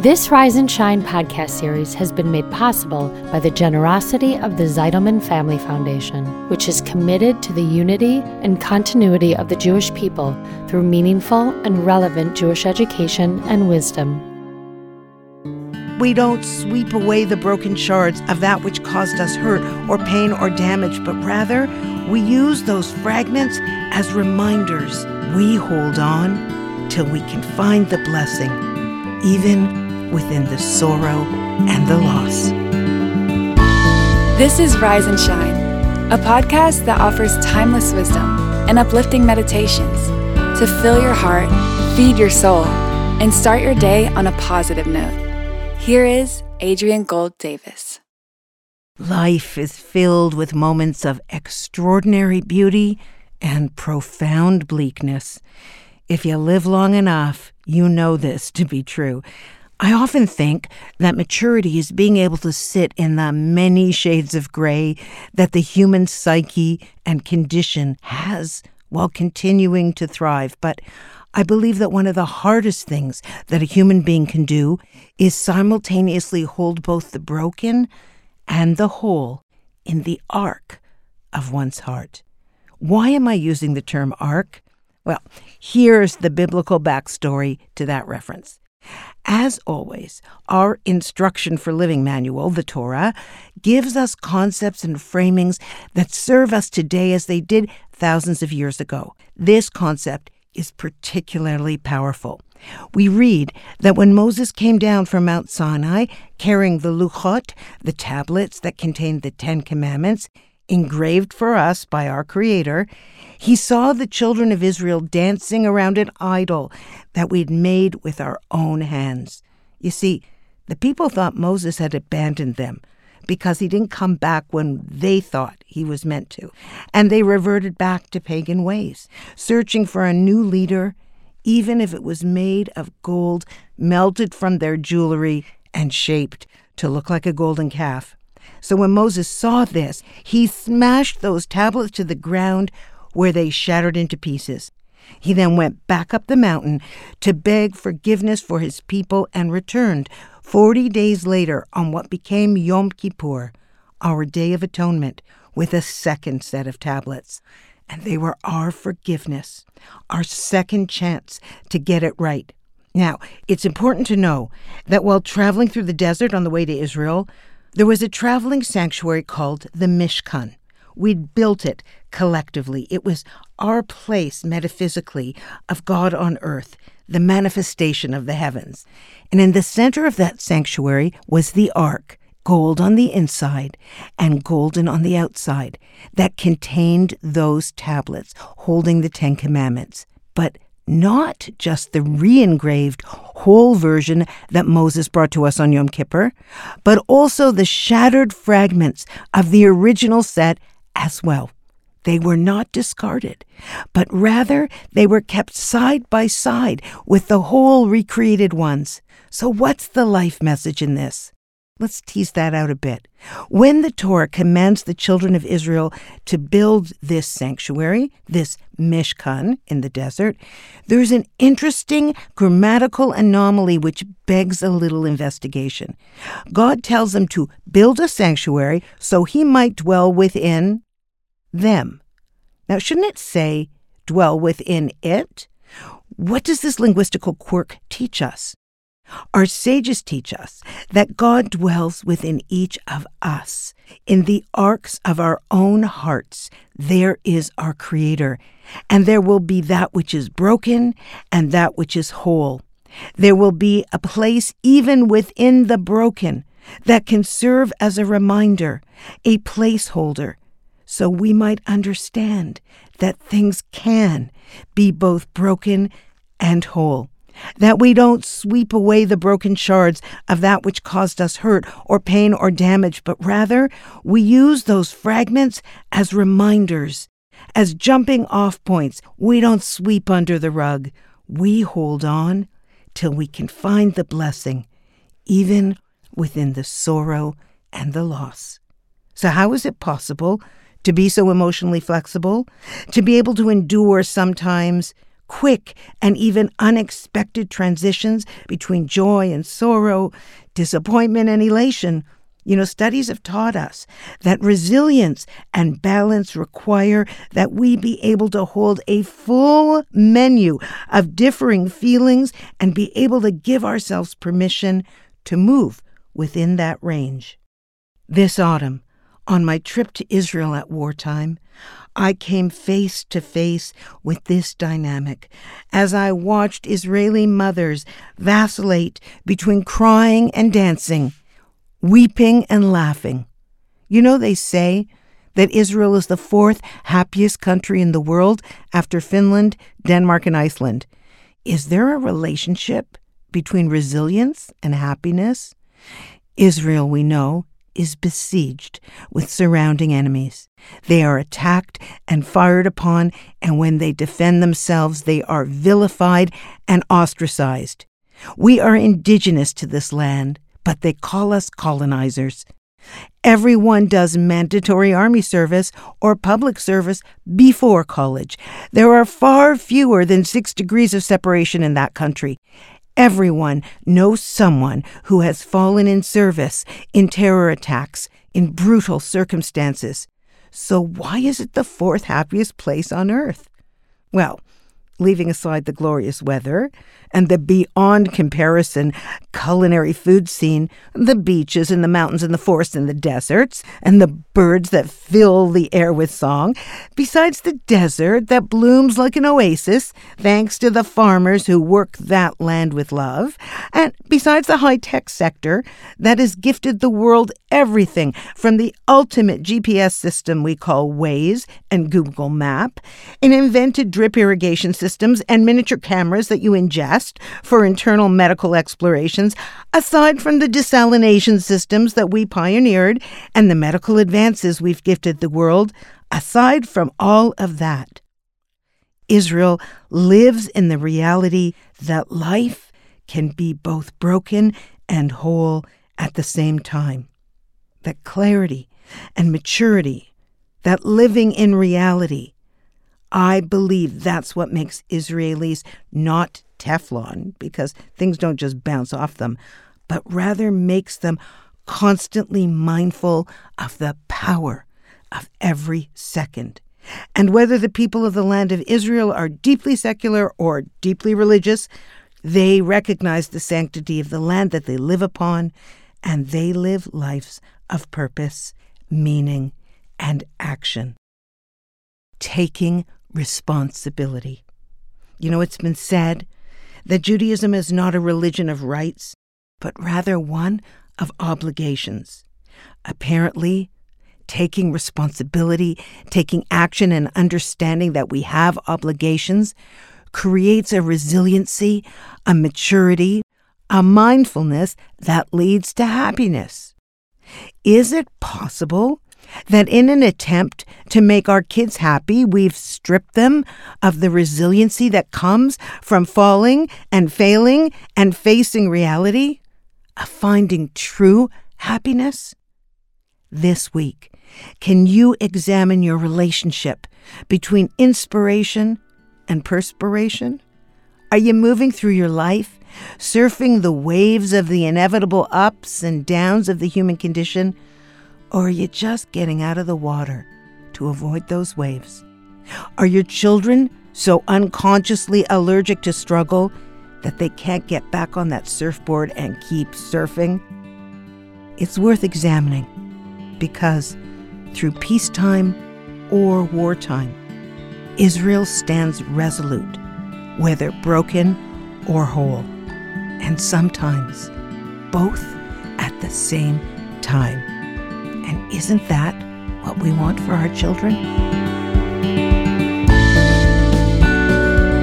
This Rise and Shine podcast series has been made possible by the generosity of the Zeidelman Family Foundation, which is committed to the unity and continuity of the Jewish people through meaningful and relevant Jewish education and wisdom. We don't sweep away the broken shards of that which caused us hurt or pain or damage, but rather we use those fragments as reminders. We hold on till we can find the blessing, even within the sorrow and the loss. This is Rise and Shine, a podcast that offers timeless wisdom and uplifting meditations to fill your heart, feed your soul, and start your day on a positive note. Here is Adrienne Gold Davis. Life is filled with moments of extraordinary beauty and profound bleakness. If you live long enough, you know this to be true. I often think that maturity is being able to sit in the many shades of gray that the human psyche and condition has while continuing to thrive. But I believe that one of the hardest things that a human being can do is simultaneously hold both the broken and the whole in the arc of one's heart. Why am I using the term arc? Well, here's the biblical backstory to that reference. As always, our Instruction for Living manual, the Torah, gives us concepts and framings that serve us today as they did thousands of years ago. This concept is particularly powerful. We read that when Moses came down from Mount Sinai carrying the luchot, the tablets that contained the Ten Commandments, engraved for us by our Creator, he saw the children of Israel dancing around an idol that we'd made with our own hands. You see, the people thought Moses had abandoned them because he didn't come back when they thought he was meant to. And they reverted back to pagan ways, searching for a new leader, even if it was made of gold melted from their jewelry and shaped to look like a golden calf. So when Moses saw this, he smashed those tablets to the ground where they shattered into pieces. He then went back up the mountain to beg forgiveness for his people and returned 40 days later on what became Yom Kippur, our Day of Atonement, with a second set of tablets. And they were our forgiveness, our second chance to get it right. Now, it's important to know that while traveling through the desert on the way to Israel, there was a traveling sanctuary called the Mishkan. We'd built it collectively. It was our place metaphysically of God on earth, the manifestation of the heavens. And in the center of that sanctuary was the ark, gold on the inside and golden on the outside, that contained those tablets holding the Ten Commandments. But not just the re engraved whole version that Moses brought to us on Yom Kippur, but also the shattered fragments of the original set as well. They were not discarded, but rather they were kept side by side with the whole recreated ones. So, what's the life message in this? Let's tease that out a bit. When the Torah commands the children of Israel to build this sanctuary, this Mishkan in the desert, there's an interesting grammatical anomaly which begs a little investigation. God tells them to build a sanctuary so he might dwell within them. Now, shouldn't it say dwell within it? What does this linguistical quirk teach us? Our sages teach us that God dwells within each of us. In the arcs of our own hearts, there is our Creator, and there will be that which is broken and that which is whole. There will be a place even within the broken that can serve as a reminder, a placeholder, so we might understand that things can be both broken and whole that we don't sweep away the broken shards of that which caused us hurt or pain or damage, but rather we use those fragments as reminders, as jumping off points. We don't sweep under the rug. We hold on till we can find the blessing, even within the sorrow and the loss. So, how is it possible to be so emotionally flexible? To be able to endure sometimes quick and even unexpected transitions between joy and sorrow, disappointment and elation. You know, studies have taught us that resilience and balance require that we be able to hold a full menu of differing feelings and be able to give ourselves permission to move within that range. This autumn, on my trip to Israel at wartime, I came face to face with this dynamic as I watched Israeli mothers vacillate between crying and dancing, weeping and laughing. You know, they say that Israel is the fourth happiest country in the world after Finland, Denmark, and Iceland. Is there a relationship between resilience and happiness? Israel, we know, is besieged with surrounding enemies. They are attacked and fired upon, and when they defend themselves, they are vilified and ostracized. We are indigenous to this land, but they call us colonizers. Everyone does mandatory army service or public service before college. There are far fewer than six degrees of separation in that country. Everyone knows someone who has fallen in service in terror attacks in brutal circumstances. So, why is it the fourth happiest place on earth? Well, leaving aside the glorious weather and the beyond comparison culinary food scene, the beaches and the mountains and the forests and the deserts, and the birds that fill the air with song, besides the desert that blooms like an oasis, thanks to the farmers who work that land with love, and besides the high tech sector that has gifted the world everything from the ultimate GPS system we call Waze and Google Map, and invented drip irrigation systems and miniature cameras that you ingest for internal medical explorations, aside from the desalination systems that we pioneered and the medical advances we've gifted the world, aside from all of that, Israel lives in the reality that life can be both broken and whole at the same time. That clarity and maturity, that living in reality, I believe that's what makes Israelis not Teflon, because things don't just bounce off them, but rather makes them constantly mindful of the power of every second. And whether the people of the land of Israel are deeply secular or deeply religious, they recognize the sanctity of the land that they live upon, and they live lives of purpose, meaning, and action. Taking responsibility. You know, it's been said that Judaism is not a religion of rights, but rather one of obligations. Apparently, taking responsibility, taking action, and understanding that we have obligations creates a resiliency, a maturity, a mindfulness that leads to happiness. Is it possible that in an attempt to make our kids happy, we've stripped them of the resiliency that comes from falling and failing and facing reality, of finding true happiness? This week, can you examine your relationship between inspiration and perspiration? Are you moving through your life, surfing the waves of the inevitable ups and downs of the human condition? Or are you just getting out of the water to avoid those waves? Are your children so unconsciously allergic to struggle that they can't get back on that surfboard and keep surfing? It's worth examining because through peacetime or wartime, Israel stands resolute, whether broken or whole, and sometimes both at the same time. Isn't that what we want for our children?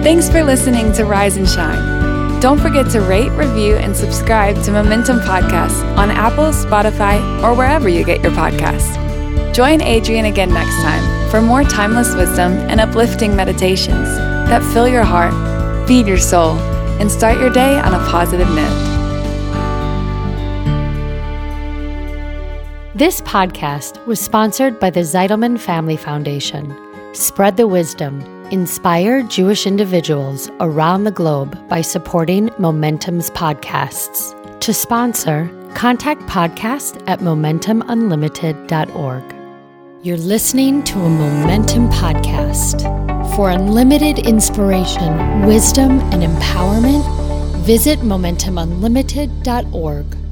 Thanks for listening to Rise and Shine. Don't forget to rate, review, and subscribe to Momentum Podcasts on Apple, Spotify, or wherever you get your podcasts. Join Adrienne again next time for more timeless wisdom and uplifting meditations that fill your heart, feed your soul, and start your day on a positive note. This podcast was sponsored by the Zeidelman Family Foundation. Spread the wisdom Inspire Jewish individuals around the globe by supporting Momentum's podcasts. To sponsor, contact podcast at momentumunlimited.org. You're listening to a Momentum podcast. For unlimited inspiration, wisdom, and empowerment, visit momentumunlimited.org.